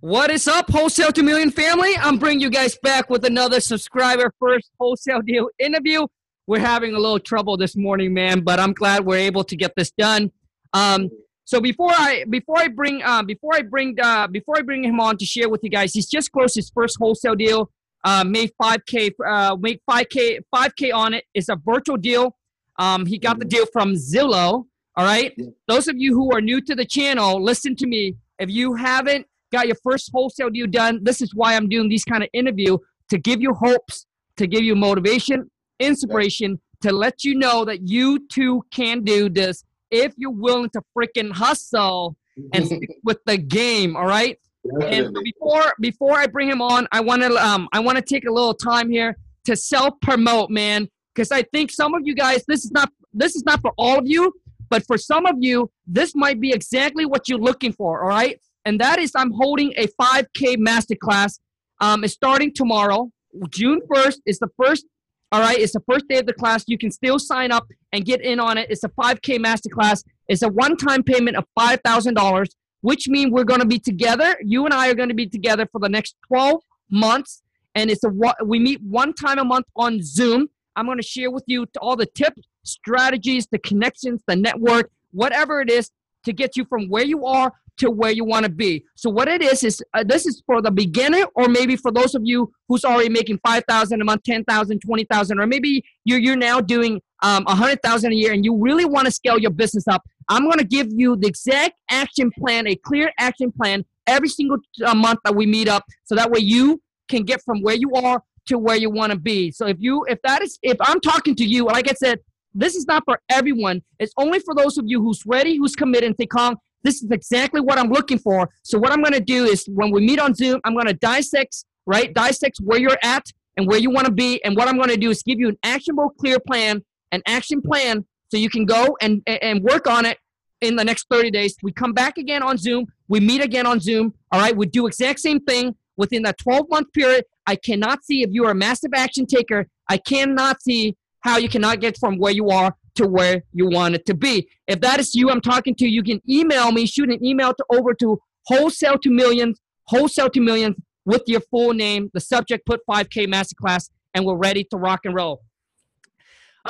What is up, Wholesale to Million family? I'm bringing you guys back with another subscriber first wholesale deal interview. We're having a little trouble this morning, man, but I'm glad we're able to get this done. Um, so before I before I bring uh, before I bring uh, before I bring him on to share with you guys, he's just closed his first wholesale deal. Uh, made 5k uh, make 5k 5k on it. It's a virtual deal. Um, he got the deal from Zillow. All right. Those of you who are new to the channel, listen to me. If you haven't got your first wholesale deal done, this is why I'm doing these kind of interview to give you hopes, to give you motivation, inspiration, to let you know that you too can do this if you're willing to freaking hustle and stick with the game. All right. And before before I bring him on, I want to um I want to take a little time here to self promote, man, because I think some of you guys this is not this is not for all of you, but for some of you this might be exactly what you're looking for. All right, and that is I'm holding a 5K masterclass. Um, it's starting tomorrow, June 1st. It's the first. All right, it's the first day of the class. You can still sign up and get in on it. It's a 5K masterclass. It's a one-time payment of five thousand dollars which means we're going to be together. You and I are going to be together for the next 12 months. And it's a we meet one time a month on Zoom. I'm going to share with you all the tips, strategies, the connections, the network, whatever it is to get you from where you are to where you want to be. So what it is is uh, this is for the beginner or maybe for those of you who's already making 5,000 a month, 10,000, 20,000 or maybe you're you're now doing um 100,000 a year and you really want to scale your business up. I'm going to give you the exact action plan, a clear action plan every single uh, month that we meet up so that way you can get from where you are to where you want to be. So if you if that is if I'm talking to you, like I said, this is not for everyone. It's only for those of you who's ready, who's committed, and say, Kong, this is exactly what I'm looking for. So what I'm going to do is when we meet on Zoom, I'm going to dissect, right? Dissect where you're at and where you want to be. And what I'm going to do is give you an actionable, clear plan, an action plan, so you can go and and work on it in the next 30 days. We come back again on Zoom. We meet again on Zoom. All right. We do exact same thing within that 12 month period. I cannot see if you are a massive action taker. I cannot see how you cannot get from where you are to where you want it to be. If that is you I'm talking to, you can email me, shoot an email to over to wholesale to millions, wholesale to millions with your full name, the subject, put 5K masterclass, and we're ready to rock and roll.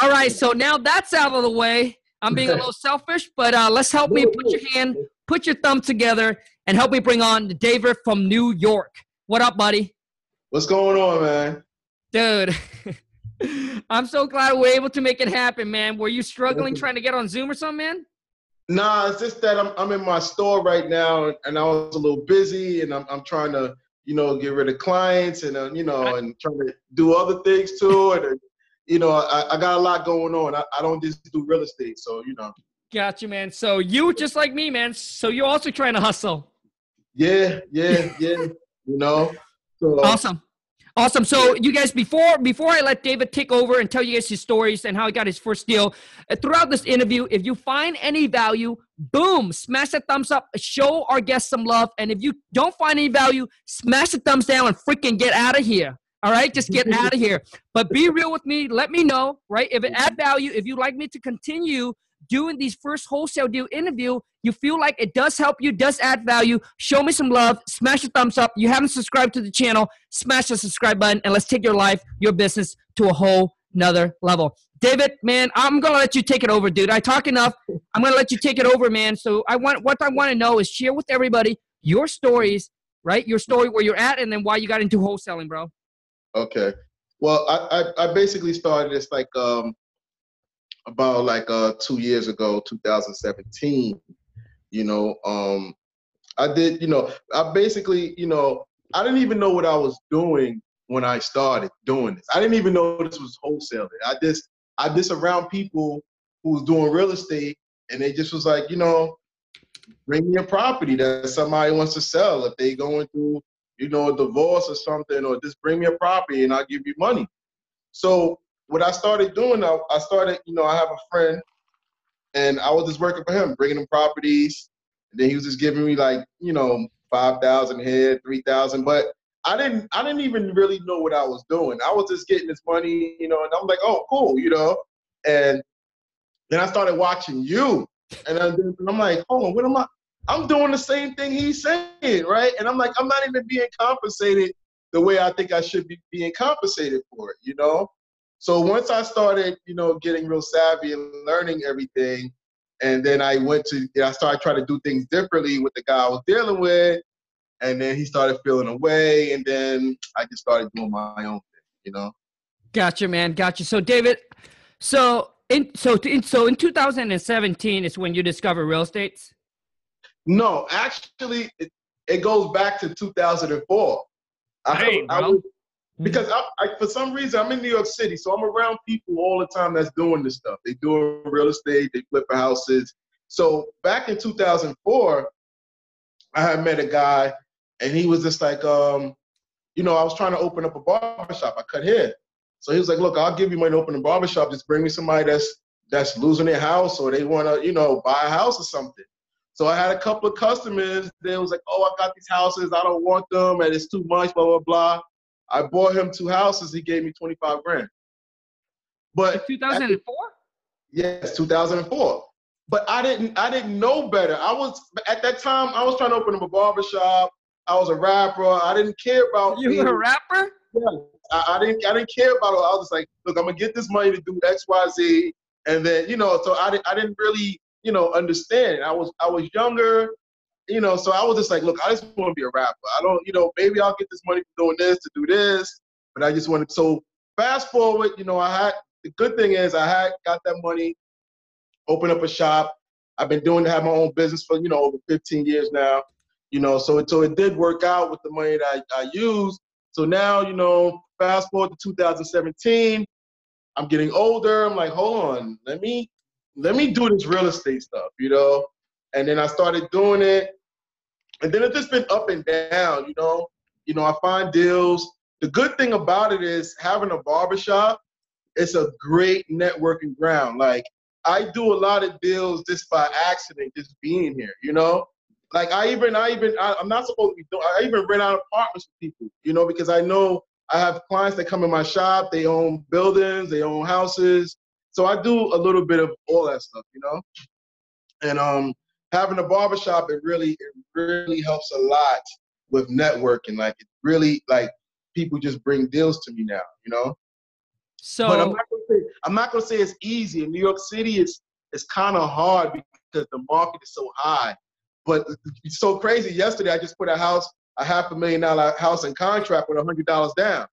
All right, so now that's out of the way. I'm being a little selfish, but uh, let's help me put your hand, put your thumb together, and help me bring on David from New York. What up, buddy? What's going on, man? Dude. I'm so glad we're able to make it happen, man. Were you struggling trying to get on Zoom or something, man? Nah, it's just that I'm I'm in my store right now, and I was a little busy, and I'm I'm trying to you know get rid of clients, and uh, you know, and trying to do other things too, and you know, I, I got a lot going on. I, I don't just do real estate, so you know. Got you, man. So you just like me, man. So you're also trying to hustle. Yeah, yeah, yeah. you know. So, awesome. Awesome. So you guys, before before I let David take over and tell you guys his stories and how he got his first deal, uh, throughout this interview, if you find any value, boom, smash that thumbs up, show our guests some love, and if you don't find any value, smash the thumbs down and freaking get out of here. All right, just get out of here. But be real with me. Let me know, right? If it add value, if you'd like me to continue doing these first wholesale deal interview, you feel like it does help you, does add value, show me some love, smash a thumbs up. You haven't subscribed to the channel, smash the subscribe button, and let's take your life, your business to a whole nother level. David, man, I'm gonna let you take it over, dude. I talk enough. I'm gonna let you take it over, man. So I want what I want to know is share with everybody your stories, right? Your story where you're at, and then why you got into wholesaling, bro. Okay. Well, I I, I basically started this like um about like uh two years ago, 2017. You know, um, I did. You know, I basically, you know, I didn't even know what I was doing when I started doing this. I didn't even know this was wholesaling. I just I just around people who was doing real estate, and they just was like, you know, bring me a property that somebody wants to sell if they going through, you know, a divorce or something, or just bring me a property and I'll give you money. So what I started doing, I, I started, you know, I have a friend, and I was just working for him, bringing him properties, and then he was just giving me like, you know, five thousand here, three thousand, but I didn't, I didn't even really know what I was doing. I was just getting this money, you know, and I'm like, oh, cool, you know, and then I started watching you, and I'm like, hold on, what am I? I'm doing the same thing he's saying, right? And I'm like, I'm not even being compensated the way I think I should be being compensated for it, you know? So once I started, you know, getting real savvy and learning everything, and then I went to, I started trying to do things differently with the guy I was dealing with, and then he started feeling away, and then I just started doing my own thing, you know? Gotcha, man. Gotcha. So, David, so in so in, so in 2017 is when you discover real estate. No, actually, it, it goes back to 2004. Hey, I, I was, because I, I, for some reason I'm in New York City, so I'm around people all the time that's doing this stuff. They do real estate, they flip houses. So back in 2004, I had met a guy, and he was just like, um, you know, I was trying to open up a barbershop. I cut hair, so he was like, look, I'll give you money to open a barbershop. Just bring me somebody that's that's losing their house or they want to, you know, buy a house or something. So I had a couple of customers. They was like, "Oh, I got these houses. I don't want them, and it's too much." Blah blah blah. I bought him two houses. He gave me twenty five grand. But 2004. Yes, 2004. But I didn't. I didn't know better. I was at that time. I was trying to open up a barber shop. I was a rapper. I didn't care about. You were a rapper? Yeah. I, I, didn't. I didn't care about it. I was just like, look, I'm gonna get this money to do X, Y, Z, and then you know. So I didn't. I didn't really you know, understand. I was I was younger, you know, so I was just like, look, I just want to be a rapper. I don't, you know, maybe I'll get this money for doing this to do this, but I just wanted. So fast forward, you know, I had the good thing is I had got that money, opened up a shop. I've been doing to have my own business for you know over 15 years now. You know, so it, so it did work out with the money that I, I used. So now, you know, fast forward to 2017, I'm getting older. I'm like, hold on, let me let me do this real estate stuff, you know? And then I started doing it. And then it's just been up and down, you know? You know, I find deals. The good thing about it is having a barbershop, it's a great networking ground. Like I do a lot of deals just by accident, just being here, you know? Like I even, I even, I, am not supposed to be doing, I even rent out apartments for people, you know, because I know I have clients that come in my shop, they own buildings, they own houses, so I do a little bit of all that stuff, you know. And um, having a barbershop, it really, it really helps a lot with networking. Like it really, like people just bring deals to me now, you know. So, but I'm not gonna say, I'm not gonna say it's easy. In New York City, it's it's kind of hard because the market is so high. But it's so crazy. Yesterday, I just put a house, a half a million dollar house in contract with a hundred dollars down.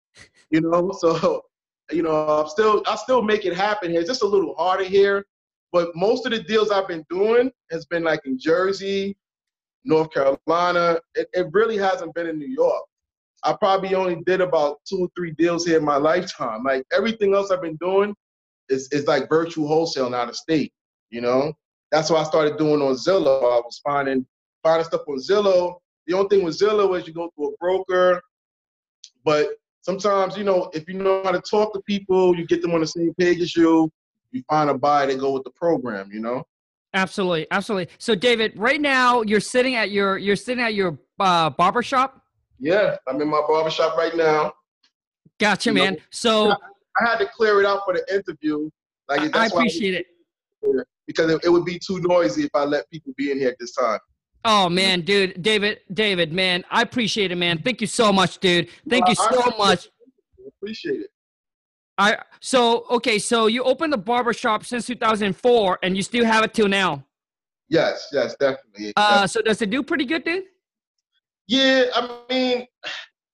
You know, so you know, I'm still I still make it happen here. It's just a little harder here, but most of the deals I've been doing has been like in Jersey, North Carolina. It, it really hasn't been in New York. I probably only did about two or three deals here in my lifetime. Like everything else I've been doing is is like virtual wholesale out of state. You know, that's what I started doing on Zillow. I was finding finding stuff on Zillow. The only thing with Zillow is you go through a broker, but sometimes, you know, if you know how to talk to people, you get them on the same page as you, you find a buy to go with the program, you know? Absolutely, absolutely. So David, right now you're sitting at your you're sitting at your uh, barber shop. Yeah, I'm in my barber shop right now. Gotcha, you man. Know, so I had to clear it out for the interview. Like I appreciate I it because it, it would be too noisy if I let people be in here at this time. Oh man, dude, David, David, man, I appreciate it, man. Thank you so much, dude. Thank you so much. Appreciate it. I so okay, so you opened the barbershop since 2004, and you still have it till now. Yes, yes, definitely. Uh, so does it do pretty good, dude? Yeah, I mean,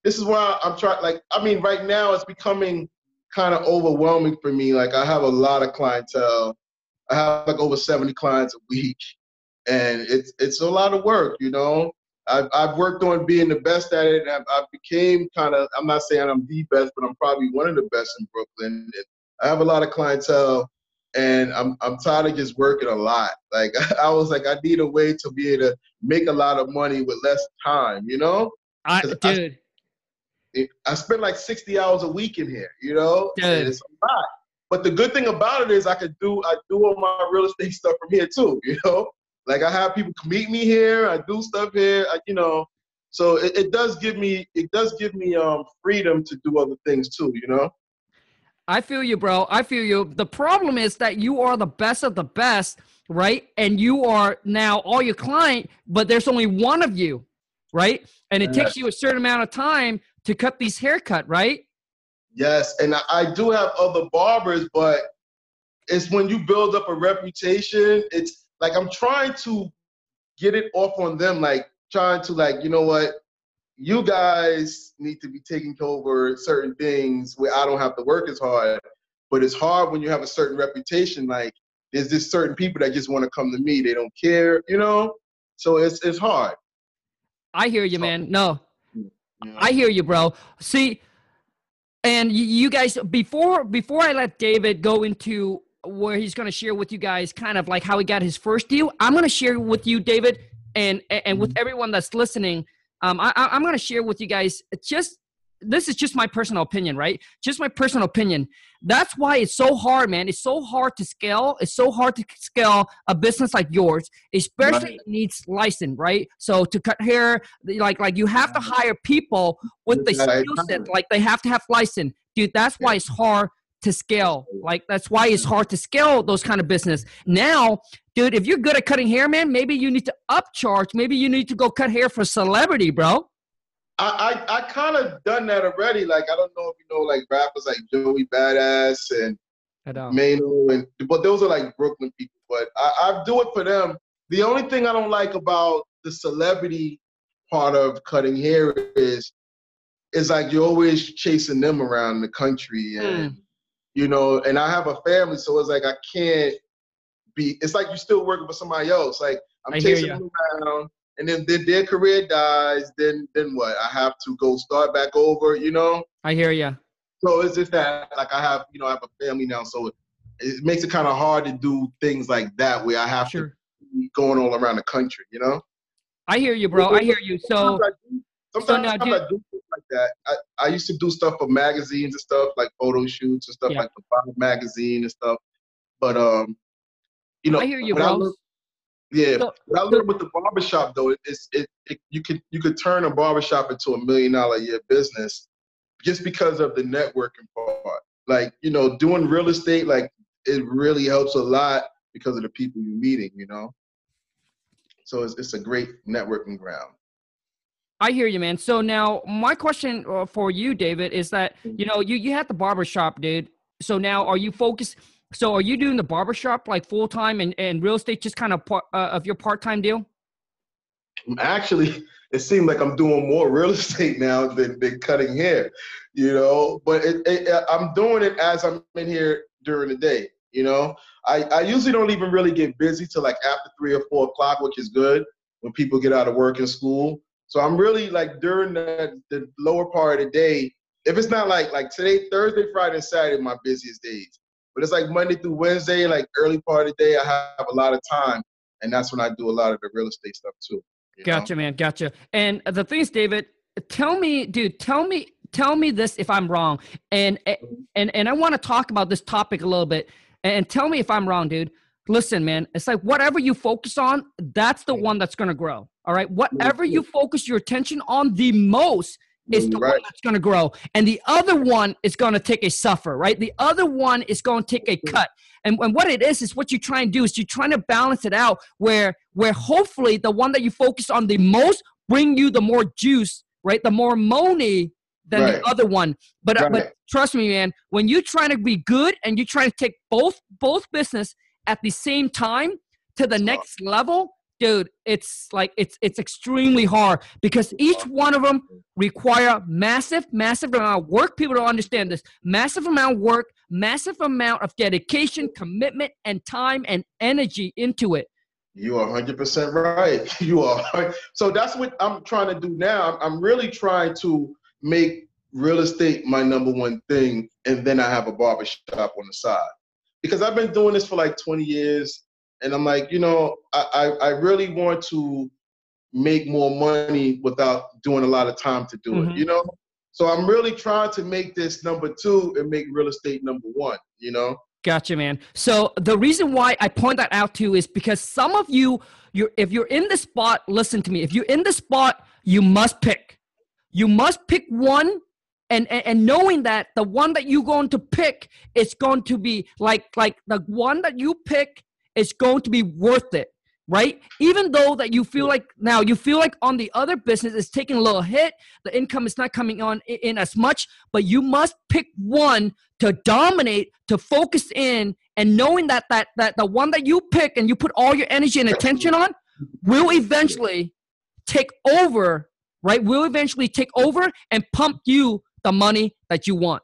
this is why I'm trying. Like, I mean, right now it's becoming kind of overwhelming for me. Like, I have a lot of clientele. I have like over 70 clients a week and it's it's a lot of work, you know. I've, I've worked on being the best at it. I've, I became kind of, I'm not saying I'm the best, but I'm probably one of the best in Brooklyn. And I have a lot of clientele, and I'm, I'm tired of just working a lot. Like, I was like, I need a way to be able to make a lot of money with less time, you know? I, dude. I, I spend like 60 hours a week in here, you know? Dude. And it's a lot. But the good thing about it is I could do I do all my real estate stuff from here too, you know. Like I have people meet me here. I do stuff here. I, you know, so it, it does give me it does give me um freedom to do other things too. You know. I feel you, bro. I feel you. The problem is that you are the best of the best, right? And you are now all your client, but there's only one of you, right? And it takes you a certain amount of time to cut these haircut, right? Yes, and I, I do have other barbers, but it's when you build up a reputation. It's like I'm trying to get it off on them, like trying to like, you know what, you guys need to be taking over certain things where I don't have to work as hard. But it's hard when you have a certain reputation. Like there's just certain people that just want to come to me. They don't care, you know. So it's it's hard. I hear you, man. No, yeah. I hear you, bro. See, and you guys before before I let David go into where he's going to share with you guys kind of like how he got his first deal, I'm going to share with you, David, and and with mm-hmm. everyone that's listening. Um, I, I'm going to share with you guys just this is just my personal opinion, right? Just my personal opinion. That's why it's so hard, man. It's so hard to scale. It's so hard to scale a business like yours, especially right. needs license, right? So to cut hair, like like you have to hire people with the skill set, like they have to have license, dude. That's why it's hard to scale. Like that's why it's hard to scale those kind of business. Now, dude, if you're good at cutting hair, man, maybe you need to upcharge. Maybe you need to go cut hair for celebrity, bro. I I, I kind of done that already. Like I don't know if you know like rappers like Joey Badass and Maino and but those are like Brooklyn people. But I, I do it for them. The only thing I don't like about the celebrity part of cutting hair is it's like you're always chasing them around the country and mm. You know and i have a family so it's like i can't be it's like you're still working for somebody else like i'm I chasing them around and then, then their career dies, then then what? I have to go start back over, you know? I hear you. So it's just that like I have, you know, I have a family now, so it, it makes it kind of hard to do things like that where I have sure. to be going all around the country, you know? I hear you, bro. I hear you. So sometimes, so now, I do like that. I, I used to do stuff for magazines and stuff, like photo shoots and stuff yeah. like the Vibe magazine and stuff. But um, you know, I hear you, bro. Yeah, so, but I learned with the barbershop though, it's it, it you can you could turn a barbershop into a million dollar a year business just because of the networking part. Like, you know, doing real estate, like it really helps a lot because of the people you're meeting, you know? So it's, it's a great networking ground. I hear you, man. So now my question uh, for you, David, is that, you know, you, you had the barbershop, dude. So now are you focused – so are you doing the barbershop like full time and, and real estate just kind of part uh, of your part time deal? Actually, it seems like I'm doing more real estate now than, than cutting hair, you know. But it, it, I'm doing it as I'm in here during the day, you know. I, I usually don't even really get busy till like after three or four o'clock, which is good when people get out of work and school. So I'm really like during the, the lower part of the day. If it's not like like today, Thursday, Friday, and Saturday, my busiest days. But it's like Monday through Wednesday, like early part of the day, I have a lot of time, and that's when I do a lot of the real estate stuff too. Gotcha, know? man. Gotcha. And the thing is, David, tell me, dude, tell me, tell me this if I'm wrong, and and mm-hmm. and I want to talk about this topic a little bit, and tell me if I'm wrong, dude. Listen, man, it's like whatever you focus on, that's the one that's gonna grow. All right, whatever you focus your attention on the most is the right. one that's going to grow and the other one is going to take a suffer right the other one is going to take a cut and, and what it is is what you try and do is you're trying to balance it out where where hopefully the one that you focus on the most bring you the more juice right the more money than right. the other one but right. uh, but trust me man when you're trying to be good and you're trying to take both both business at the same time to the next level dude it's like it's it's extremely hard because each one of them require massive massive amount of work. People don't understand this. Massive amount of work massive amount of dedication commitment and time and energy into it. You are 100% right. You are so that's what i'm trying to do now. I'm really trying to make real estate my number one thing and then i have a barbershop on the side because i've been doing this for like 20 years and I'm like, you know, I, I, I really want to make more money without doing a lot of time to do mm-hmm. it, you know? So I'm really trying to make this number two and make real estate number one, you know? Gotcha, man. So the reason why I point that out to you is because some of you, you're if you're in the spot, listen to me. If you're in the spot, you must pick. You must pick one and, and, and knowing that the one that you're going to pick is going to be like like the one that you pick is going to be worth it right? Even though that you feel like now you feel like on the other business is taking a little hit, the income is not coming on in as much, but you must pick one to dominate, to focus in, and knowing that that that the one that you pick and you put all your energy and attention on will eventually take over, right? Will eventually take over and pump you the money that you want.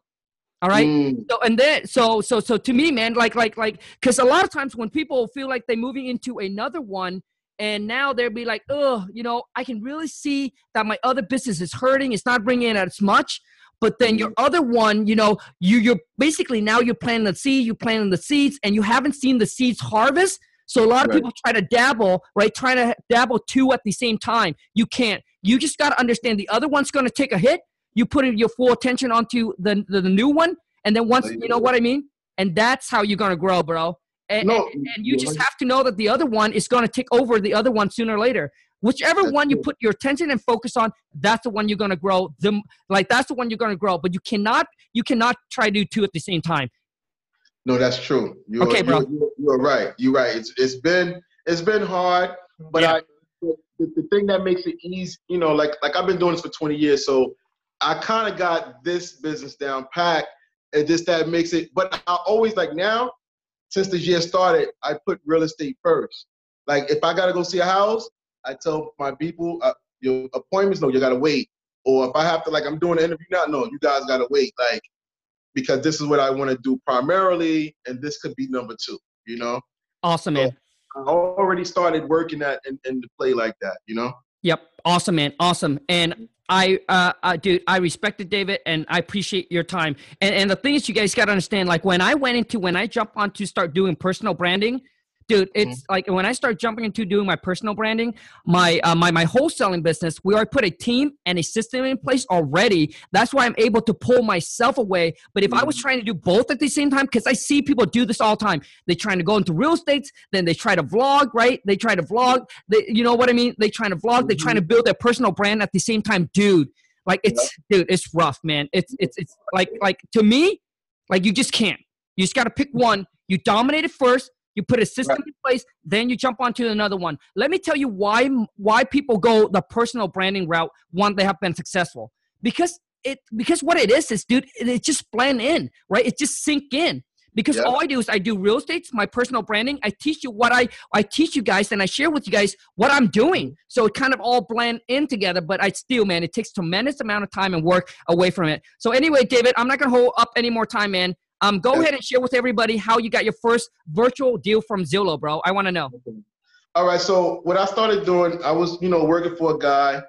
All right. Mm. So and then so so so to me, man, like like like because a lot of times when people feel like they're moving into another one, and now they'll be like, oh, you know, I can really see that my other business is hurting. It's not bringing in as much. But then your mm-hmm. other one, you know, you you're basically now you're planting the seed, you're planting the seeds, and you haven't seen the seeds harvest. So a lot of right. people try to dabble, right? Trying to dabble two at the same time. You can't. You just got to understand the other one's going to take a hit you put your full attention onto the, the, the new one, and then once you know what I mean, and that's how you're gonna grow, bro. And, no, and, and you just have to know that the other one is gonna take over the other one sooner or later. Whichever one you put your attention and focus on, that's the one you're gonna grow. The like that's the one you're gonna grow. But you cannot you cannot try to do two at the same time. No, that's true. You're, okay, bro. You're, you're, right. You're right. It's it's been it's been hard, but yeah. I the, the thing that makes it easy, you know, like like I've been doing this for 20 years, so I kind of got this business down packed, and just that makes it. But I always like now, since this year started, I put real estate first. Like if I gotta go see a house, I tell my people, uh, your appointments, no, you gotta wait. Or if I have to, like, I'm doing an interview now, no, you guys gotta wait, like, because this is what I want to do primarily, and this could be number two. You know. Awesome, man. I already started working at in, in the play like that. You know. Yep. Awesome, man. Awesome. And I, uh, uh, dude, I respected David and I appreciate your time. And, and the thing is, you guys got to understand, like when I went into, when I jump on to start doing personal branding, dude it's mm-hmm. like when i start jumping into doing my personal branding my uh, my my wholesaling business we already put a team and a system in place already. That's why i'm able to pull myself away. But if mm-hmm. i was mm-hmm. trying to do both at the same time because i see people do this all the time. They're trying to go into real estate then they try to vlog right? They try to vlog. They, you know what i mean? They trying to vlog. Mm-hmm. they're trying to build their personal brand at the same time dude. Like it's dude it's rough man. It's it's it's like like to me like you just can't. You just got to pick one. You dominate it first you put a system right. in place, then you jump onto another one. Let me tell you why why people go the personal branding route once they have been successful. Because it because what it is is dude, it, it just blend in, right? It just sink in. Because yeah. all I do is I do real estate, my personal branding. I teach you what I I teach you guys, and I share with you guys what I'm doing. Mm-hmm. So it kind of all blend in together. But I still, man, it takes tremendous amount of time and work away from it. So anyway, David, I'm not gonna hold up any more time, man. Um, go ahead and share with everybody how you got your first virtual deal from Zillow, bro. I want to know. All right. So what I started doing, I was, you know, working for a guy,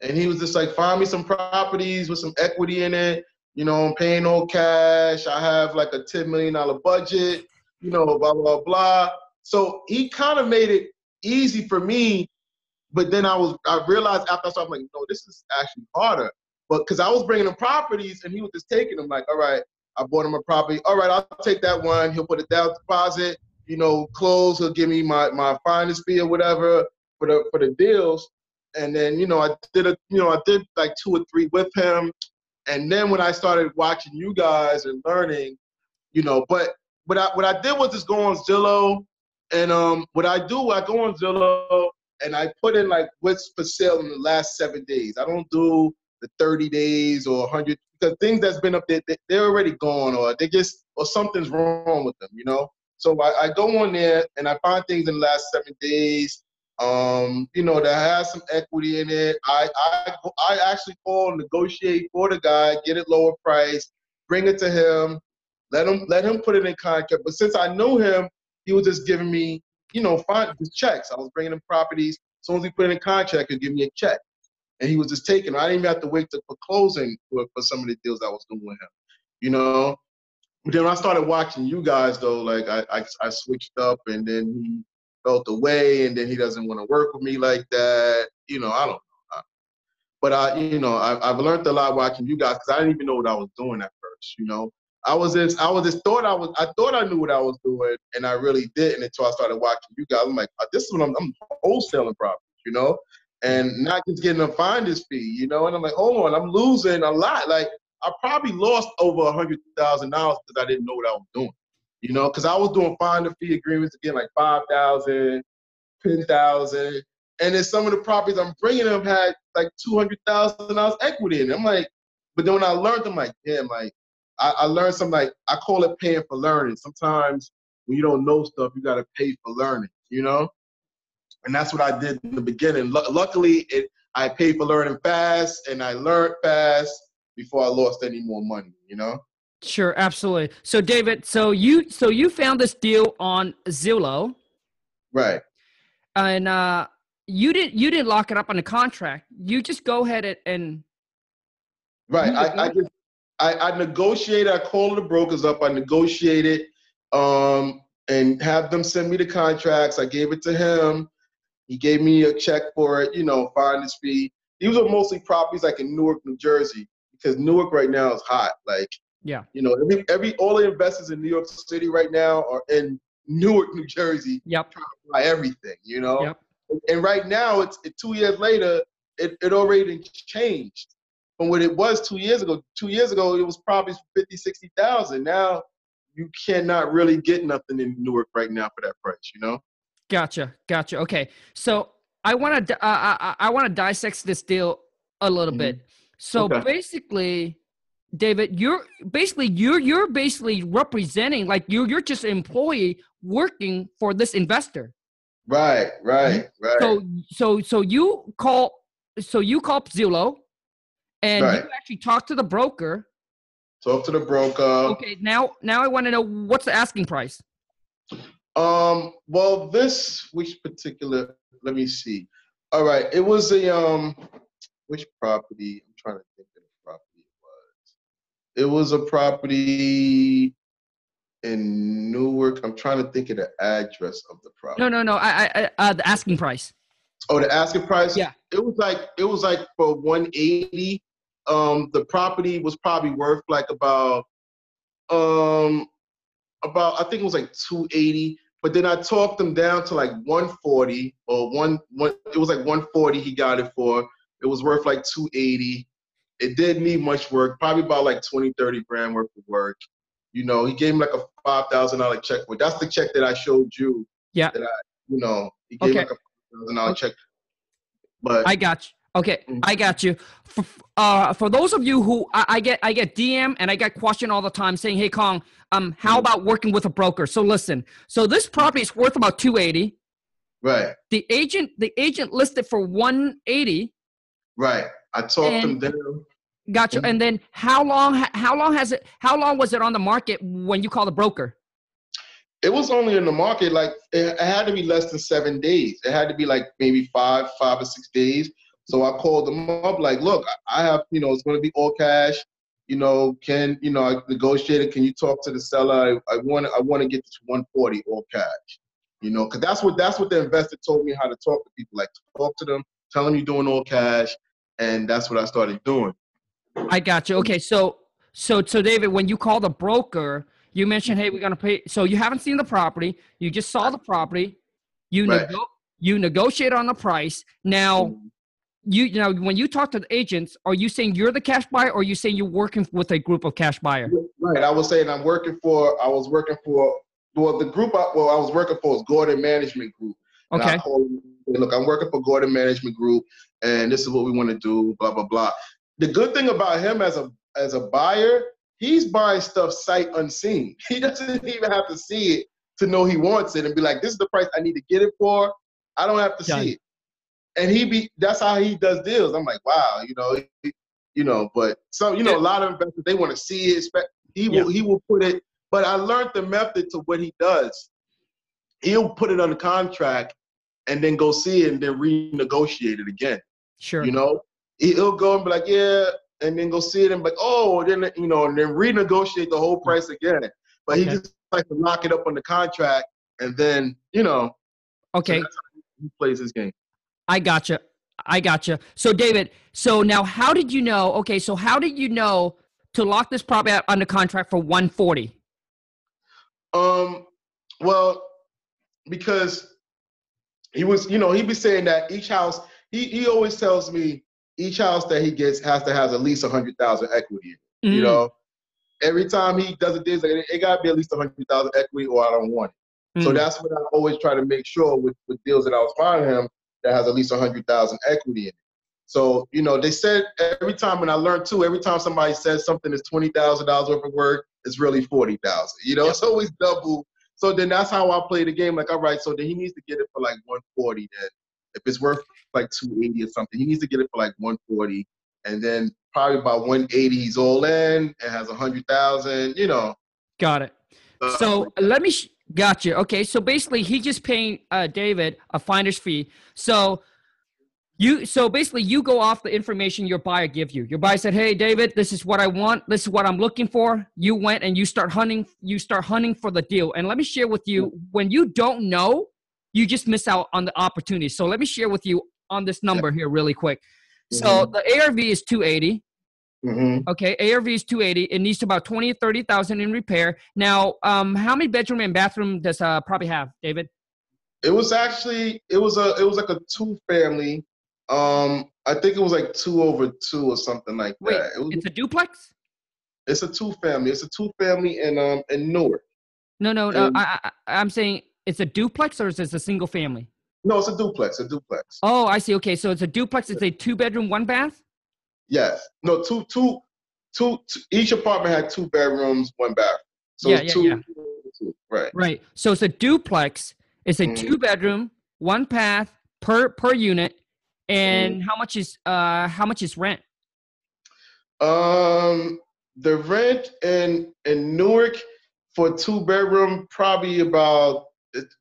and he was just like, find me some properties with some equity in it. You know, I'm paying no cash. I have like a ten million dollar budget. You know, blah blah blah. So he kind of made it easy for me. But then I was, I realized after I started, I'm like, no, this is actually harder. But because I was bringing him properties and he was just taking them, like, all right, I bought him a property. All right, I'll take that one. He'll put a down deposit. You know, close. He'll give me my my finder's fee or whatever for the for the deals. And then you know, I did a you know I did like two or three with him. And then when I started watching you guys and learning, you know, but what I what I did was just go on Zillow, and um, what I do, I go on Zillow and I put in like what's for sale in the last seven days. I don't do the 30 days or 100 because things that's been up there they're already gone or they just or something's wrong with them you know? So I, I go on there and i find things in the last seven days um, you know that has some equity in it. I i i actually call negotiate for the guy get it lower price bring it to him let him let him put it in contract. But since i knew him he was just giving me you know fine checks. I was bringing him properties. As soon as he put it in contract he'd give me a check and he was just taking. I didn't even have to wait to, for closing for, for some of the deals I was doing with him. You know. But then when I started watching you guys though, like I, I, I switched up, and then he felt away, and then he doesn't want to work with me like that. You know, I don't know. But I, you know, I, I've learned a lot watching you guys because I didn't even know what I was doing at first. You know, I was just, I was just thought I was, I thought I knew what I was doing, and I really didn't until I started watching you guys. I'm like, oh, this is what I'm, I'm wholesaling properties, you know and not just getting a finder's fee, you know. And I'm like, hold on, I'm losing a lot. Like I probably lost over a hundred thousand dollars because I didn't know what I was doing. You know, because I was doing finder fee agreements again, like 5,000, 10,000. And then some of the properties I'm bringing them had like $200,000 equity in it. I'm like, but then when I learned, I'm like, damn, like, I, I learned something like, I call it paying for learning. Sometimes when you don't know stuff, you got to pay for learning, you know? And that's what I did in the beginning. L- luckily, it I paid for learning fast and I learned fast before I lost any more money, you know? Sure, absolutely. So David, so you so you found this deal on Zillow. Right. And uh you didn't you didn't lock it up on the contract. You just go ahead and, and Right. I, I just I, I negotiated, I called the brokers up, I negotiated um and have them send me the contracts. I gave it to him. He gave me a check for it, you know, finder's fee. These were mostly properties like in Newark, New Jersey, because Newark right now is hot. Like, yeah, you know, every every all the investors in New York City right now are in Newark, New Jersey, yep. trying to buy everything, you know. Yep. And right now, it's it, two years later, it, it already changed from what it was two years ago. Two years ago, it was probably 50, 60,000. Now, you cannot really get nothing in Newark right now for that price, you know. Gotcha, gotcha. Okay, so I want to uh, I, I want to dissect this deal a little mm-hmm. bit. So okay. basically, David, you're basically you're you're basically representing like you're you're just an employee working for this investor. Right, right, right. So so so you call so you call Zillow and right. you actually talk to the broker. Talk to the broker. Okay, now now I want to know what's the asking price. Um, well, this which particular let me see. All right, it was a um which property? I'm trying to think of the property it was. It was a property in Newark. I'm trying to think of the address of the property. No, no, no. I, I, uh, the asking price. Oh, the asking price. Yeah. It was like it was like for 180. Um, the property was probably worth like about um about I think it was like 280. But then I talked him down to like 140 or one one. It was like 140. He got it for. It was worth like 280. It didn't need much work. Probably about like 20, 30 grand worth of work. You know, he gave me like a five thousand dollar check for. That's the check that I showed you. Yeah. That I, you know, he gave okay. like a five thousand dollar check. But I got you. Okay, mm-hmm. I got you. For, uh, for those of you who I, I, get, I get DM and I get question all the time saying, "Hey Kong, um, how mm-hmm. about working with a broker?" So listen, so this property is worth about two eighty. Right. The agent, the agent listed for one eighty. Right. I talked him down. Gotcha. Mm-hmm. And then how long? How long has it? How long was it on the market when you called the broker? It was only in the market like it, it had to be less than seven days. It had to be like maybe five, five or six days so I called them up like, look, I have, you know, it's going to be all cash. You know, can you know I negotiated? Can you talk to the seller? I, I want I want to get to 140 all cash. You know, because that's what that's what the investor told me how to talk to people. Like talk to them, tell them you're doing all cash, and that's what I started doing. I got you. Okay, so so so David, when you call the broker, you mentioned, hey, we're gonna pay. So you haven't seen the property. You just saw the property. You right. nego- you negotiate on the price. Now, mm-hmm you, you know when you talk to the agents are you saying you're the cash buyer or are you saying you're working with a group of cash buyer? Right i was saying i'm working for i was working for well the group I, well i was working for is gordon management group. Okay. look i'm working for gordon management group and this is what we want to do blah blah blah. The good thing about him as a as a buyer he's buying stuff sight unseen. He doesn't even have to see it to know he wants it and be like this is the price i need to get it for. I don't have to Done. see it and he be that's how he does deals. I'm like, wow, you know, he, you know, but some, you know, a lot of investors they want to see it. He will yeah. he will put it, but I learned the method to what he does. He'll put it on the contract and then go see it and then renegotiate it again. Sure. You know, he'll go and be like, yeah, and then go see it and be like, oh, then you know, and then renegotiate the whole price mm. again. But okay. he just like to lock it up on the contract and then, you know. Okay. So he plays his game. I gotcha. I gotcha. So, David, so now how did you know? Okay, so how did you know to lock this property out under contract for 140? Um, well, because he was, you know, he'd be saying that each house, he, he always tells me each house that he gets has to have at least a hundred thousand equity, mm. you know. every time he does a deal, like, it, it got to be at least a hundred thousand equity, or I don't want it. Mm. So that's what I always try to make sure with, with deals that I was finding him that has at least a hundred thousand equity in it. So you know, they said every time when I learned too, every time somebody says something is twenty thousand dollars worth of work, it's really forty thousand. You know, it's always double. So then that's how I play the game. Like, all right, so then he needs to get it for like one forty. Then if it's worth like two eighty or something, he needs to get it for like one forty and then probably by 180 he's all in and has a hundred thousand you know got it uh, so let me sh- got you okay so basically he just paying uh, david a finder's fee. So you so basically you go off the information your buyer give you. Your buyer said hey david this is what i want. This is what i'm looking for. You went and you start hunting you start hunting for the deal. And let me share with you when you don't know you just miss out on the opportunity. So let me share with you on this number here really quick. So mm-hmm. the ARV is 280. Mm-hmm. Okay, ARV is 280. It needs about 20 30,000 in repair. Now, um, how many bedroom and bathroom does uh probably have, David? It was actually it was a it was like a two family. Um, I think it was like two over two or something like Wait, that. It was, it's a duplex. It's a two family. It's a two family in um in Newark. No, no, no. I, I I'm saying it's a duplex or is this a single family? No, it's a duplex. A duplex. Oh, I see. Okay, so it's a duplex. It's a two bedroom, one bath. Yes. No, two, two, two. two each apartment had two bedrooms, one bath. So yeah, yeah, two, yeah. Two, right. Right. So it's a duplex. It's a mm-hmm. two bedroom, one bath per per unit. And mm-hmm. how much is uh how much is rent? Um, the rent in in Newark for two bedroom probably about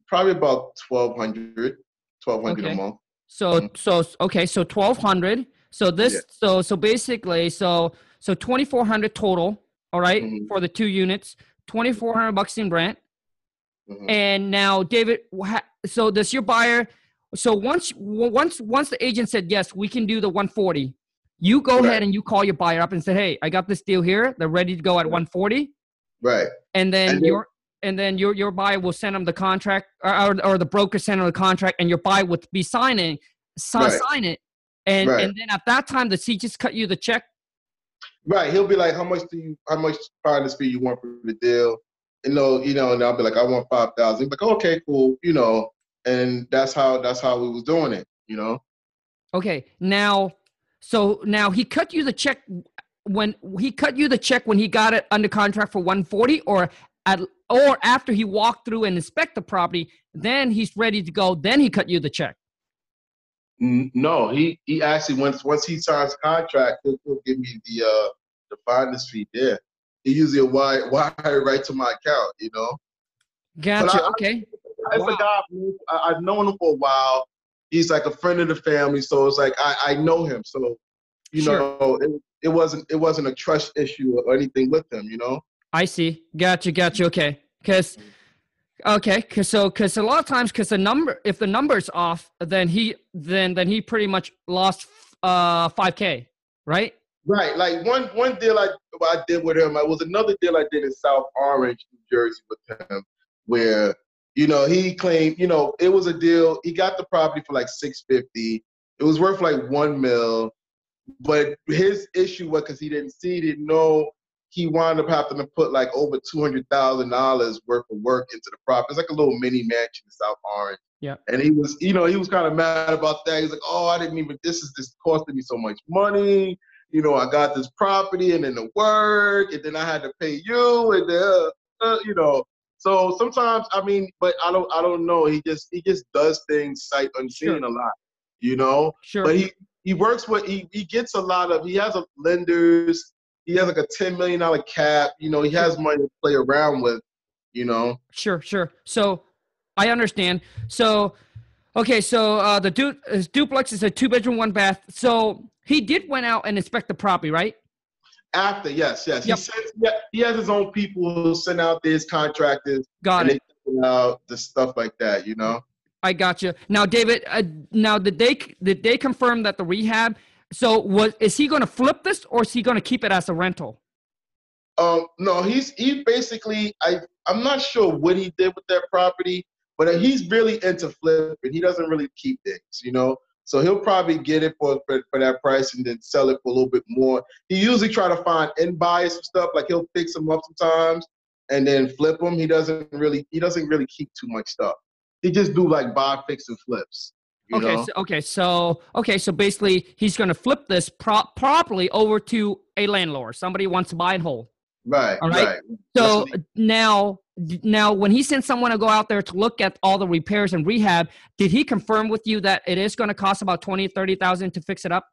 probably about twelve hundred twelve hundred okay. a month. So mm-hmm. so okay, so twelve hundred. So this yeah. so so basically so so twenty four hundred total. All right, mm-hmm. for the two units, twenty four hundred bucks in rent. Mm-hmm. And now, David, so does your buyer? So once once once the agent said yes, we can do the one forty. You go right. ahead and you call your buyer up and say, "Hey, I got this deal here. They're ready to go at one forty. Right. And then, and then your and then your your buyer will send them the contract, or, or, or the broker send them the contract, and your buyer would be signing, sign, right. sign it, and right. and then at that time, does he just cut you the check? Right. He'll be like, "How much do you? How much finder's fee you want for the deal?" You know, you know, and I'll be like, "I want five thousand. Like, okay, cool. You know, and that's how that's how we was doing it. You know. Okay. Now, so now he cut you the check when he cut you the check when he got it under contract for 140 or at or after he walked through and inspect the property, then he's ready to go. Then he cut you the check. No, he he actually once once he signs contract, he'll, he'll give me the uh the finder's fee there. He usually wire wire right to my account, you know. Gotcha. I, okay. As wow. a guy, I, I've known him for a while. He's like a friend of the family, so it's like I, I know him. So, you sure. know, it, it wasn't it wasn't a trust issue or anything with him, you know. I see. Gotcha. Gotcha. Okay. Because okay, cause so because a lot of times because the number if the number's off, then he then then he pretty much lost uh 5k, right? Right. Like one one deal I I did with him, I was another deal I did in South Orange, New Jersey with him, where you know he claimed you know it was a deal. He got the property for like six fifty. It was worth like one mil, but his issue was because he didn't see, didn't know he wound up having to put like over two hundred thousand dollars worth of work into the property. It's like a little mini mansion in South Orange. Yeah. And he was, you know, he was kind of mad about that. He's like, "Oh, I didn't even. This is this costing me so much money. You know, I got this property and then the work, and then I had to pay you, and then, uh, uh, you know." So sometimes, I mean, but I don't, I don't know. He just, he just does things sight unseen sure. a lot, you know. Sure. But he, he works with, he, he gets a lot of, he has a lenders he has like a ten million dollar cap. You know, he has money to play around with. You know. Sure, sure. So I understand. So okay, so uh, the du- duplex is a two bedroom, one bath. So he did went out and inspect the property, right? After, yes, yes. Yep. He sends, yeah, he has his own people who send out these contractors. Got it. Out the stuff like that, you know. I got you. Now, David. Uh, now, did they did they confirm that the rehab so was is he going to flip this or is he going to keep it as a rental? Um, no, he's he basically I I'm not sure what he did with that property, but he's really into flipping. He doesn't really keep things, you know. So he'll probably get it for, for, for that price and then sell it for a little bit more. He usually try to find in buys some stuff, like he'll fix them up sometimes and then flip them. He doesn't really he doesn't really keep too much stuff. He just do like buy, fix, and flips. Okay, so, okay, so okay, so basically he's gonna flip this pro- properly over to a landlord. Somebody wants to buy and hold. Right, All right. right. So now, now when he sent someone to go out there to look at all the repairs and rehab, did he confirm with you that it is going to cost about twenty, thirty thousand to fix it up?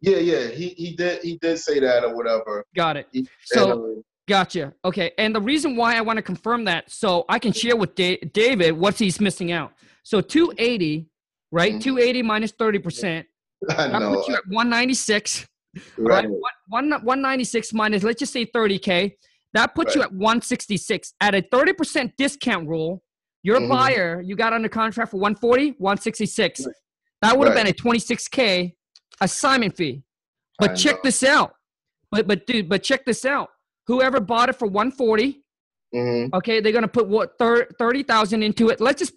yeah, yeah. He he did he did say that or whatever. Got it. He- So uh, Gotcha. Okay. And the reason why I want to confirm that, so I can share with da- David what he's missing out. So 280, right? Mhm. 280 minus 30%. I That know. puts you at 196. right. Right. One, one, 196 minus, let's just say 30K. That puts you at 166. At a 30% discount rule, your Mhm. buyer, you got under contract for 140, 166. That would have Right. been a 26K assignment fee. But I check know. this out. But but dude, but check this out. Whoever bought it for 140, Mhm. okay, they're gonna put what thir- 30,000 into it. Let's just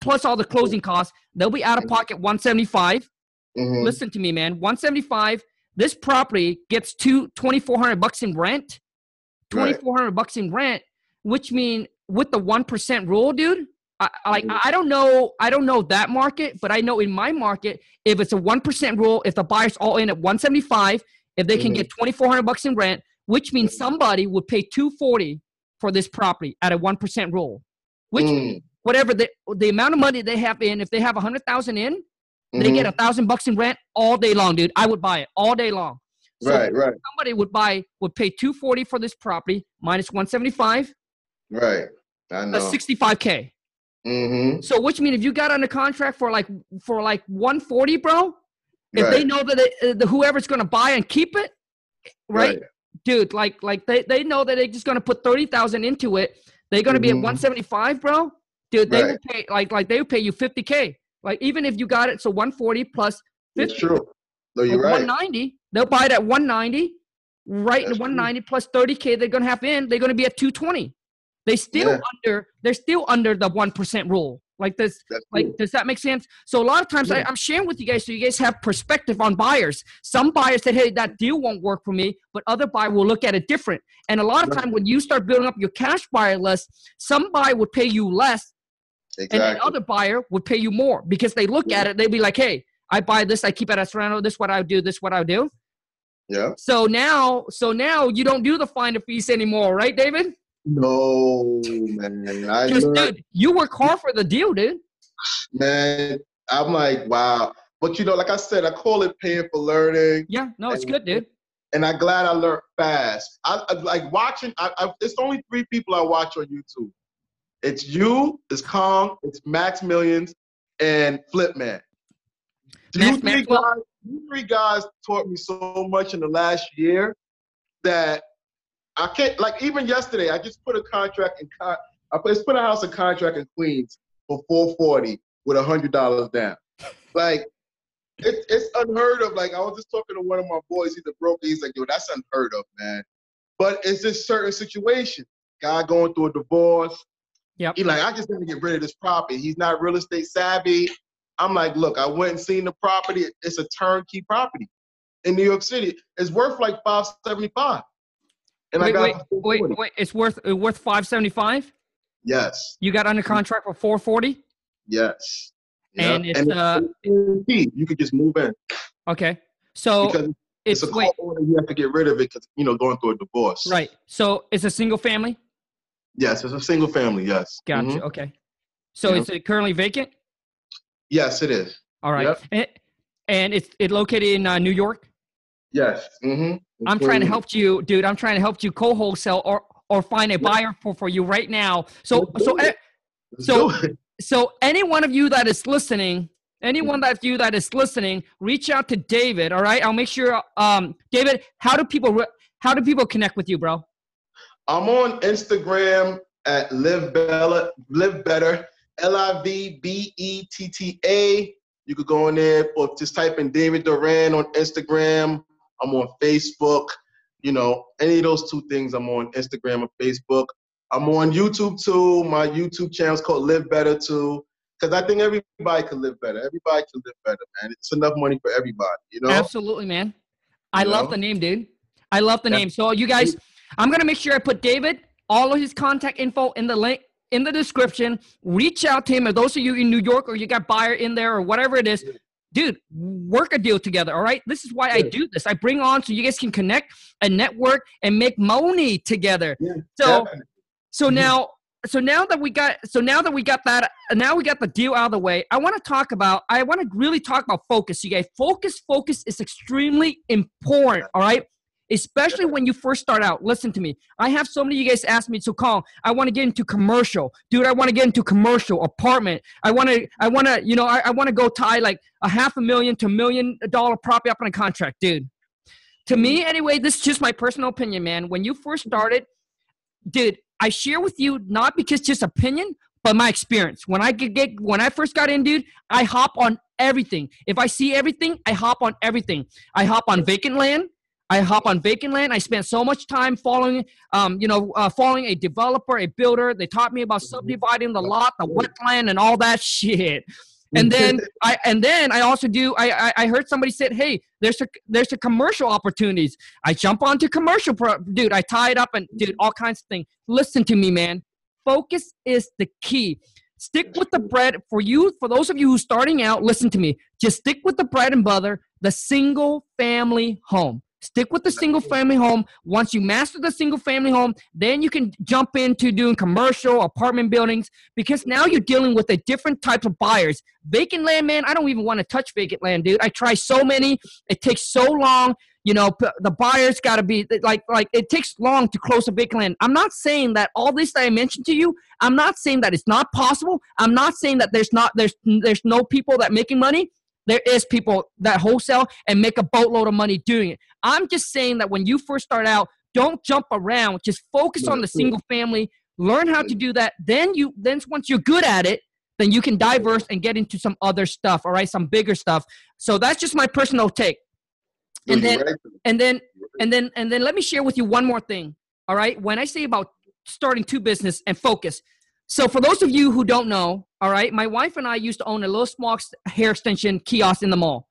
plus all the closing costs. They'll be out of pocket 175. Mhm. Listen to me, man. 175. This property gets two 2400 bucks in rent. Right. 2400 bucks in rent, which mean with the 1% rule, dude, I, like Mhm. I don't know I don't know that market, but I know in my market if it's a 1% rule, if the buyers all in at 175, if they can Mhm. get 2400 bucks in rent, which means somebody would pay 240 for this property at a 1% rule. Which Mm. Whatever the the amount of money they have in, if they have a 100,000 in, they Mhm. get a thousand bucks in rent all day long, dude. I would buy it all day long. So right, right, somebody would buy would pay 240 for this property minus 175, right. I know. that's 65k. mm-hmm. So which means if you got under contract for like for like 140, bro, if they know that it, uh, the whoever's gonna buy and keep it, right, dude, like like they they know that they're just gonna put 30,000 into it, they're gonna be at Mhm. 175, bro. Dude, they Right. would pay like like they would pay you 50k. Like even if you got it, so 140 plus It's true. No, you're right. 190. They'll buy it at 190. Right in That's the true. 190 plus 30k they're gonna have in. They're gonna be at 220. They still Yeah. under. They're still under the one percent rule. Like this. Like, does that make sense? So a lot of times I, Yeah. I'm sharing with you guys so you guys have perspective on buyers. Some buyers said, "Hey, that deal won't work for me," but other buyer will look at it different. And a lot of Right. time when you start building up your cash buyer list, some buyer would pay you less and exactly. the other buyer would pay you more because they look at it. They'd be like, "Hey, I buy this. I keep it at Serrano. This what I do. This what I do." yeah. So now, so now you don't do the finder fees anymore, right, David? No, man. I learned, dude, you work hard for the deal, dude. man. I'm like, wow. But you know, like I said, I call it paying for learning. Yeah, no, it's And- good, dude. and I'm glad I learned fast. I, I like watching. I, I, it's only three people I watch on YouTube. It's you, it's Khang, it's Max Millions, and Flipman. You Max three guys, you three guys taught me so much in the last year that I can't. Like even yesterday, I just put a contract in. I just put a house in contract in Queens for 440 with a hundred dollars down. Like it, it's unheard of. Like I was just talking to one of my boys. He's a broker. He's like, "Yo, that's unheard of, man." But it's just certain situation. Guy going through a divorce. Yep. He like, I just want to get rid of this property. He's not real estate savvy. I'm like, look, I went and seen the property. It's a turnkey property in New York City. It's worth like five seventy five. And I Wait, got wait, wait, wait. It's worth uh, worth five seventy five. Yes, You got under contract for four forty. yes. And Yeah. it's, uh, you could just move in Okay, so because it's, it's a wait, order. You have to get rid of it because you know going through a divorce. right. So it's a single family. Yes, it's a single family. Yes. Gotcha. Mhm. Okay. So Yeah. is it currently vacant? Yes, it is. All right. Yep. And, and it's it located in uh, New York. Yes. Mm-hmm. I'm trying to help you, dude. I'm trying to help you co-wholesale or or find a buyer for, for you right now. So so eh, so- so any one of you that is listening, anyone that you that is listening, reach out to David. All right, I'll make sure. Um, David, how do people re- how do people connect with you, bro? I'm on Instagram at Live Bella, Live Better, L I V B E T T A. You could go in there or just type in David Duran on Instagram. I'm on Facebook. You know, any of those two things, I'm on Instagram or Facebook. I'm on YouTube too. My YouTube channel is called Live Better too. because I think everybody can live better. Everybody can live better, man. It's enough money for everybody, you know. Absolutely, man. I you love know? the name, dude. I love the yeah. name. So you guys, I'm gonna make sure I put David all of his contact info in the link in the description. Reach out to him. If those of you in New York or you got buyer in there or whatever it is, dude, work a deal together. All right. This is why I do this. I bring on so you guys can connect and network and make money together. Yeah, so, so mm-hmm. now, so now that we got, so now that we got that, now we got the deal out of the way. I want to talk about. I want to really talk about focus. You guys, focus, focus is extremely important. All right especially when you first start out. Listen to me. I have so many of you guys ask me to call. I want to get into commercial, dude. I want to get into commercial apartment. I want to. I want to. You know. I, I want to go tie like a half a million to a million dollar property up on a contract, dude. To me, anyway, this is just my personal opinion, man. When you first started, dude, I share with you not because just opinion, but my experience. When I get when I first got in, dude, I hop on everything. If I see everything, I hop on everything. I hop on vacant land. I hop on vacant land. I spent so much time following, um, you know, uh, following a developer, a builder. They taught me about subdividing the lot, the wetland, and all that shit. And then I and then I also do. I, I heard somebody said, "Hey, there's a there's a commercial opportunities." I jump onto commercial, pro- dude. I tie it up and dude, all kinds of things. Listen to me, man. Focus is the key. Stick with the bread for you. For those of you who starting out, listen to me. Just stick with the bread and butter, the single family home. Stick with the single family home. Once you master the single family home, then you can jump into doing commercial apartment buildings because now you're dealing with a different type of buyers. Vacant land, man, I don't even want to touch vacant land, dude. I try so many. It takes so long. You know, the buyers got to be like, like it takes long to close a vacant land. I'm not saying that all this that I mentioned to you. I'm not saying that it's not possible. I'm not saying that there's not there's there's no people that making money there is people that wholesale and make a boatload of money doing it. I'm just saying that when you first start out, don't jump around. Just focus on the single family. Learn how to do that. Then you then once you're good at it, then you can diverse and get into some other stuff. All right, some bigger stuff. So that's just my personal take. And then and then and then and then let me share with you one more thing. All right, when I say about starting two business and focus, so for those of you who don't know, all right, my wife and I used to own a little small hair extension kiosk in the mall.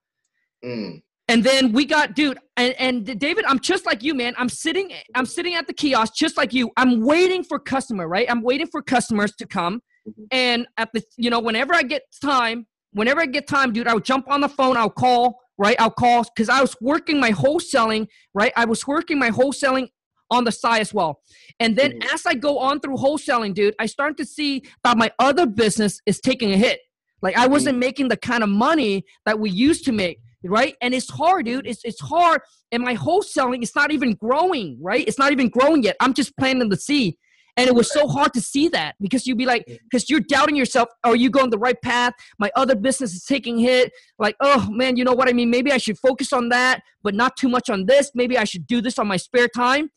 Mm. And then we got, dude, and, and David, I'm just like you, man. I'm sitting, I'm sitting at the kiosk just like you. I'm waiting for customer, right? I'm waiting for customers to come. Mm-hmm. And at the, you know, whenever I get time, whenever I get time, dude, I'll jump on the phone, I'll call, right? I'll call because I was working my wholesaling, right? I was working my wholesaling on the side as well. And then mm-hmm. as I go on through wholesaling, dude, I start to see that my other business is taking a hit. Like I wasn't mm-hmm. making the kind of money that we used to make, right? And it's hard, dude. It's it's hard. And my wholesaling is not even growing, right? It's not even growing yet. I'm just planting the seed. And it was so hard to see that because you'd be like, because mm-hmm. you're doubting yourself. Are you going the right path? My other business is taking hit. Like, oh man, you know what I mean? Maybe I should focus on that, but not too much on this. Maybe I should do this on my spare time.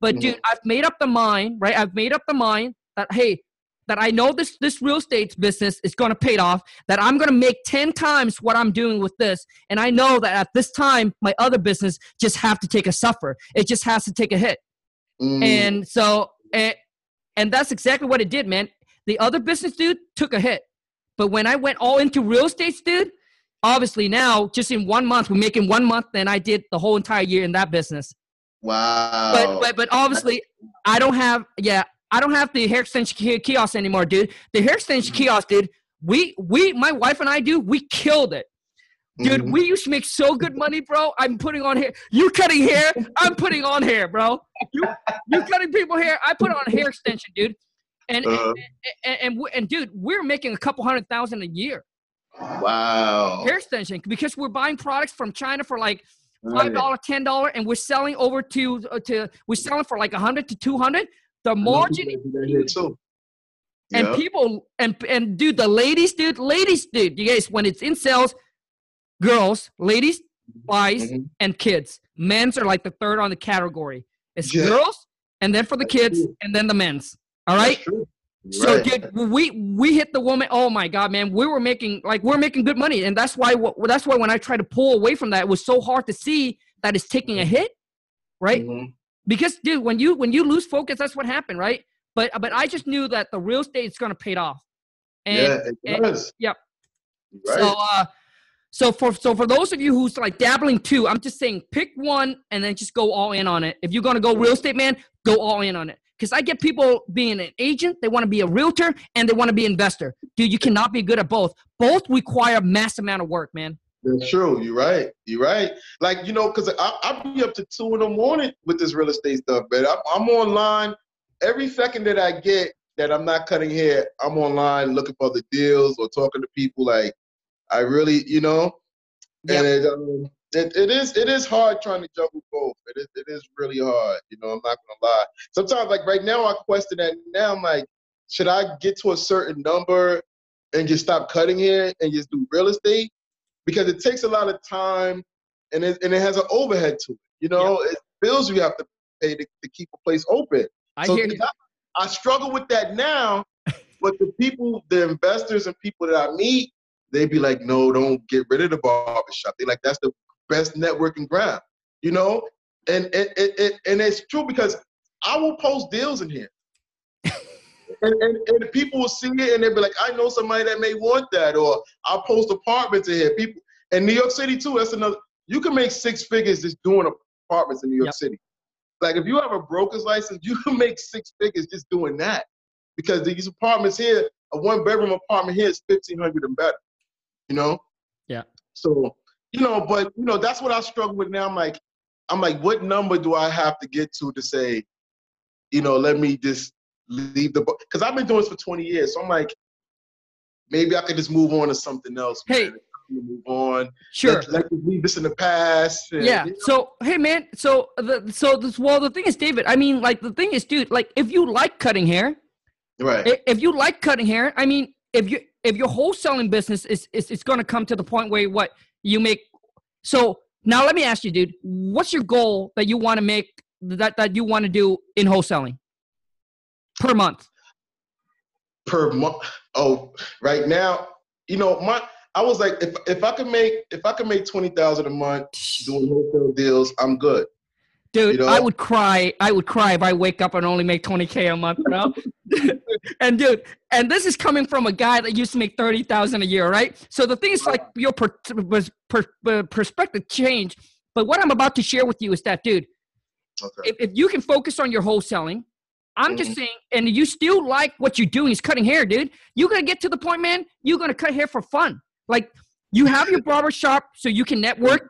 But mm-hmm. dude, I've made up the mind, right? I've made up the mind that hey, that I know this this real estate business is going to pay off. That I'm going to make ten times what I'm doing with this, and I know that at this time my other business just have to take a suffer. It just has to take a hit, mm. and so and, and that's exactly what it did, man. The other business dude took a hit, but when I went all into real estate, dude, obviously now just in one month we're making one month than I did the whole entire year in that business. Wow. But but but obviously, I don't have yeah I don't have the hair extension kiosk anymore, dude. The hair extension kiosk, dude. We we my wife and I do we killed it. Dude, mm-hmm. we used to make so good money, bro. I'm putting on hair. You cutting hair, I'm putting on hair, bro. You you cutting people hair, I put on hair extension, dude. And, uh-huh. and, and, and, and dude, we're making a couple hundred thousand a year. Wow. Hair extension because we're buying products from China for like five dollar, ten dollar, and we're selling over to uh, to we're selling for like a hundred to two hundred. The margin. And yep. people and and dude, the ladies, dude, ladies, dude, you guys, when it's in sales, girls, ladies, boys, mm-hmm. and kids. Men's are like the third on the category. It's yeah. girls, and then for the kids, and then the men's. All right. So right. dude, we we hit the woman. Oh my god, man, we were making like we're making good money, and that's why that's why when I tried to pull away from that, it was so hard to see that it's taking a hit, right? Mm-hmm. Because dude, when you when you lose focus, that's what happened, right? But but I just knew that the real estate is gonna pay off. And, yeah, it does. yep. Right. So, uh, so for so for those of you who's like dabbling too, I'm just saying pick one and then just go all in on it. If you're gonna go real estate, man, go all in on it. Because I get people being an agent, they want to be a realtor, and they want to be an investor. Dude, you cannot be good at both. Both require a mass amount of work, man. That's true. You're right. You're right. Like you know, because I I be up to two in the morning with this real estate stuff, man. I'm, I'm online every second that I get that I'm not cutting hair. I'm online looking for the deals or talking to people. Like I really, you know, and it, um, it, it is it is hard trying to juggle both. It is it is really hard. You know, I'm not gonna lie. Sometimes, like right now, I question that. Now I'm like, should I get to a certain number and just stop cutting here and just do real estate? Because it takes a lot of time and it and it has an overhead to it. You know, it's bills you have to pay to, to keep a place open. I so hear you. I, I struggle with that now, but the people, the investors and people that I meet, they'd be like, no, don't get rid of the barbershop. They like that's the best networking ground, you know? And and, and, and, and it's true because I will post deals in here. and, and, and people will see it and they'll be like, I know somebody that may want that, or I'll post apartments in here. People in New York City too, that's another you can make six figures just doing apartments in New York Yep. City. Like if you have a broker's license, you can make six figures just doing that. Because these apartments here, a one bedroom apartment here is fifteen hundred and better. You know? Yeah. So, you know, but you know, that's what I struggle with now. I'm like, I'm like, what number do I have to get to to say, you know, let me just leave the book? because I've been doing this for 20 years. So I'm like, maybe I could just move on to something else. Hey. man. move on. Sure. Let, let leave this in the past. and, Yeah. you know, So hey, man. So the so this well the thing is, David. I mean, like the thing is, dude. Like if you like cutting hair, right. if you like cutting hair, I mean, if you if your wholesaling business is is it's going to come to the point where what you make. So now let me ask you, dude. What's your goal that you want to make that that you want to do in wholesaling per month? per month. Oh, right now, you know, my I was like, if if I could make if I could make twenty thousand a month doing wholesale deals, I'm good. Dude, You know? I would cry. I would cry if I wake up and only make 20k a month, bro. and dude, and this is coming from a guy that used to make 30,000 a year, right? So the thing is like your per, was per, per, perspective change. But what I'm about to share with you is that, dude, Okay. if, if you can focus on your wholesaling, I'm just Mhm. saying, and you still like what you're doing is cutting hair, dude. You're gonna get to the point, man. You're gonna cut hair for fun. Like you have your barber shop so you can network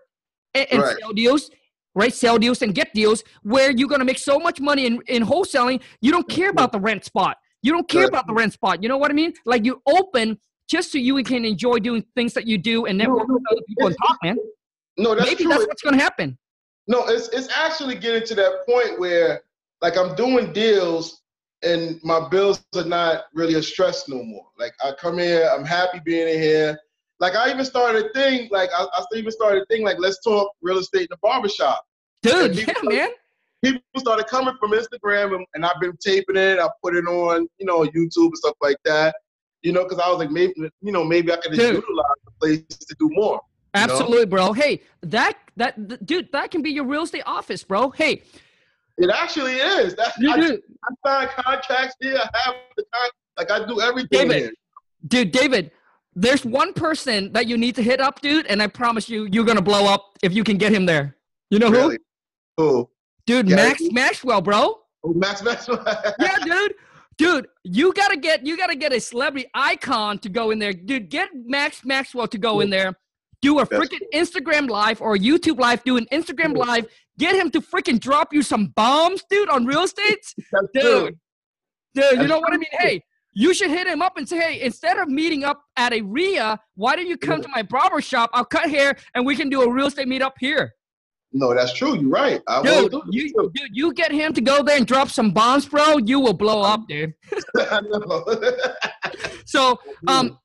and, and Right. sell deals, right? Sell deals and get deals where you're gonna make so much money in, in wholesaling, you don't care about the rent spot. You don't care Right. about the rent spot. You know what I mean? Like you open just so you can enjoy doing things that you do and network no, with other people and talk, man. No, that's Maybe true. that's what's gonna happen. No, it's it's actually getting to that point where like I'm doing deals and my bills are not really a stress no more. Like I come here, I'm happy being in here. Like I even started a thing, like I, I even started a thing like let's talk real estate in the barbershop. Dude, yeah, people- man. People started coming from Instagram and, and I've been taping it, I put it on, you know, YouTube and stuff like that. You know, because I was like, maybe, you know, maybe I could just utilize the place to do more. you know? Absolutely, bro. Hey, that that th- dude, that can be your real estate office, bro. Hey, It actually is. That's you I, do, I sign contracts here. I have the con- like I do everything David, here. dude, David. There's one person that you need to hit up, dude, and I promise you, you're gonna blow up if you can get him there. You know who? Really? Who? Dude, Gary Max Vee? Maxwell, bro. Oh, Max Maxwell. Yeah, dude. Dude, you gotta get you gotta get a celebrity icon to go in there. Dude, get Max Maxwell to go in there. Do a freaking Instagram live or YouTube live. Do an Instagram live. Get him to freaking drop you some bombs, dude, on real estate. Dude, dude, you know what I mean? Hey, you should hit him up and say, hey, instead of meeting up at a REIA, why don't you come to my barber shop? I'll cut hair and we can do a real estate meetup here. No, that's true. You're right. I Dude, you, too. dude, you get him to go there and drop some bombs, bro, you will blow up, dude. So, um,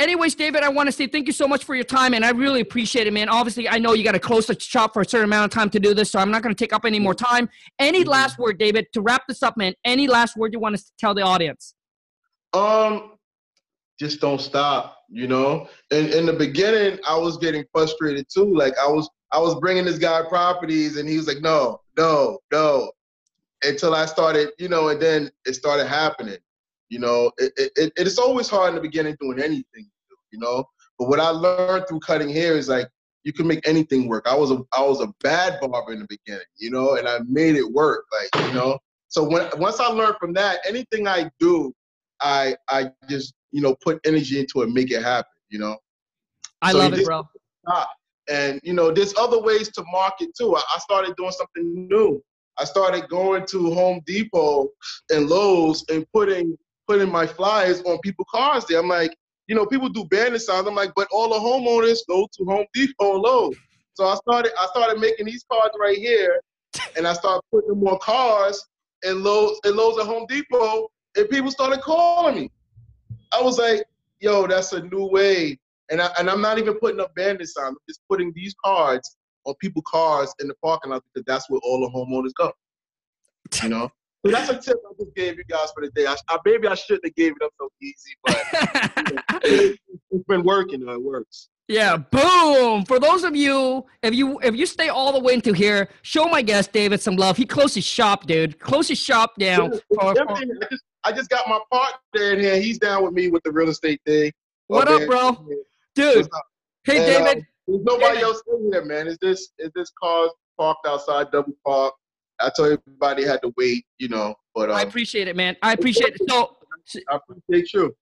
anyways, David, I want to say thank you so much for your time, and I really appreciate it, man. Obviously, I know you got to close the shop for a certain amount of time to do this, so I'm not going to take up any more time. Any Mhm. last word, David, to wrap this up, man? Any last word you want to tell the audience? Um, just don't stop. You know. In in the beginning, I was getting frustrated too. Like I was I was bringing this guy properties, and he was like, no, no, no. Until I started, you know, and then it started happening. You know, it, it, it's always hard in the beginning doing anything, you know. But what I learned through cutting hair is like you can make anything work. I was a I was a bad barber in the beginning, you know, and I made it work, like you know. So when once I learned from that, anything I do, I I just you know put energy into it, make it happen, you know. I So love it, bro. Ah, and you know, there's other ways to market too. I, I started doing something new. I started going to Home Depot and Lowe's and putting putting my flyers on people's cars there. I'm like, you know, people do banner signs. I'm like, but all the homeowners go to Home Depot and Lowe's. So I started I started making these cards right here, and I started putting them on cars and Lowe's and Lowe's at Home Depot, and people started calling me. I was like, yo, that's a new way. And I and I'm not even putting up bandit signs. I'm just putting these cards on people's cars in the parking lot because that's where all the homeowners go. You know. So that's a tip I just gave you guys for the day. I, I maybe I shouldn't have gave it up so easy, but it, it's been working. Though. It works. Yeah, boom. For those of you, if you if you stay all the way into here, show my guest David some love. He closed his shop, dude. Close his shop down. for- for- I just I just got my partner in here. He's down with me with the real estate thing. What up, bro? Dude. Up? Hey, And, David. um, there's nobody David. else in here, man. Is this is this car parked outside double park? I told everybody had to wait, you know. But um, I appreciate it, man. I appreciate it. So I appreciate you.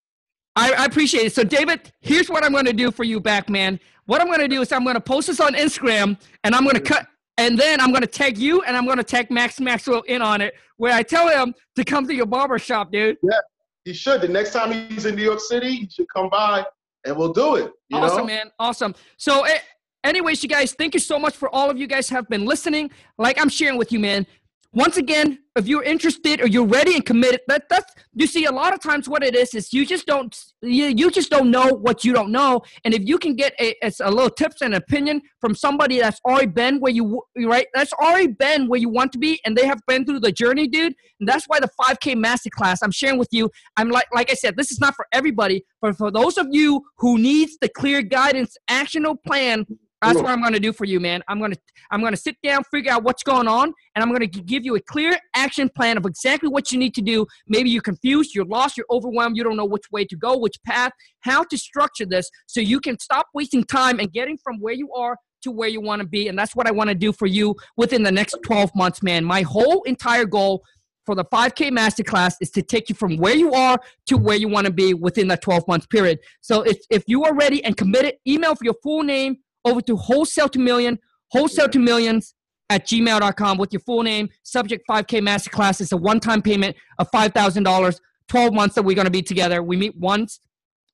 I, I appreciate it. So, David, here's what I'm going to do for you back, man. What I'm going to do is I'm going to post this on Instagram, and I'm going to cut, and then I'm going to tag you, and I'm going to tag Max Maxwell in on it, where I tell him to come to your barber shop, dude. Yeah, he should. The next time he's in New York City, he should come by and we'll do it. You awesome, know? man. Awesome. So, eh, anyways, you guys, thank you so much for all of you guys have been listening. Like I'm sharing with you, man. Once again, if you're interested or you're ready and committed, that that's you see a lot of times what it is is you just don't you, you just don't know what you don't know. And if you can get a, a little tips and opinion from somebody that's already been where you right, that's already been where you want to be, and they have been through the journey, dude. And that's why the 5K Masterclass I'm sharing with you. I'm like like I said, this is not for everybody, but for those of you who needs the clear guidance, actionable plan. That's what I'm going to do for you, man. I'm going to I'm going to sit down, figure out what's going on, and I'm going to give you a clear action plan of exactly what you need to do. Maybe you're confused, you're lost, you're overwhelmed, you don't know which way to go, which path, how to structure this so you can stop wasting time and getting from where you are to where you want to be. And that's what I want to do for you within the next 12 months, man. My whole entire goal for the 5K Masterclass is to take you from where you are to where you want to be within that 12 month period. So if, if you are ready and committed, email for your full name over to wholesale to million, wholesale to millions at gmail.com with your full name. Subject 5K Masterclass is a one time payment of $5,000, 12 months that we're going to be together. We meet once,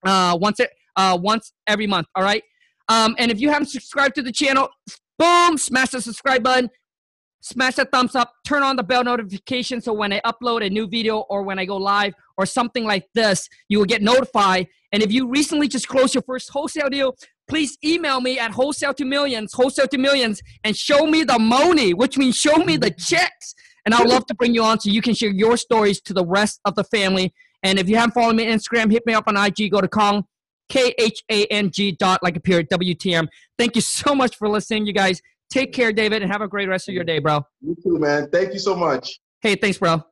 uh, once, uh, once every month. All right. Um, and if you haven't subscribed to the channel, boom, smash the subscribe button, smash that thumbs up, turn on the bell notification so when I upload a new video or when I go live or something like this, you will get notified. And if you recently just closed your first wholesale deal, please email me at wholesale to millions, wholesale to millions, and show me the money, which means show me the checks. And I'd love to bring you on so you can share your stories to the rest of the family. And if you haven't followed me on Instagram, hit me up on IG, go to Khang, K H A N G dot like a period, WTM. Thank you so much for listening, you guys. Take care, David, and have a great rest of your day, bro. You too, man. Thank you so much. Hey, thanks, bro.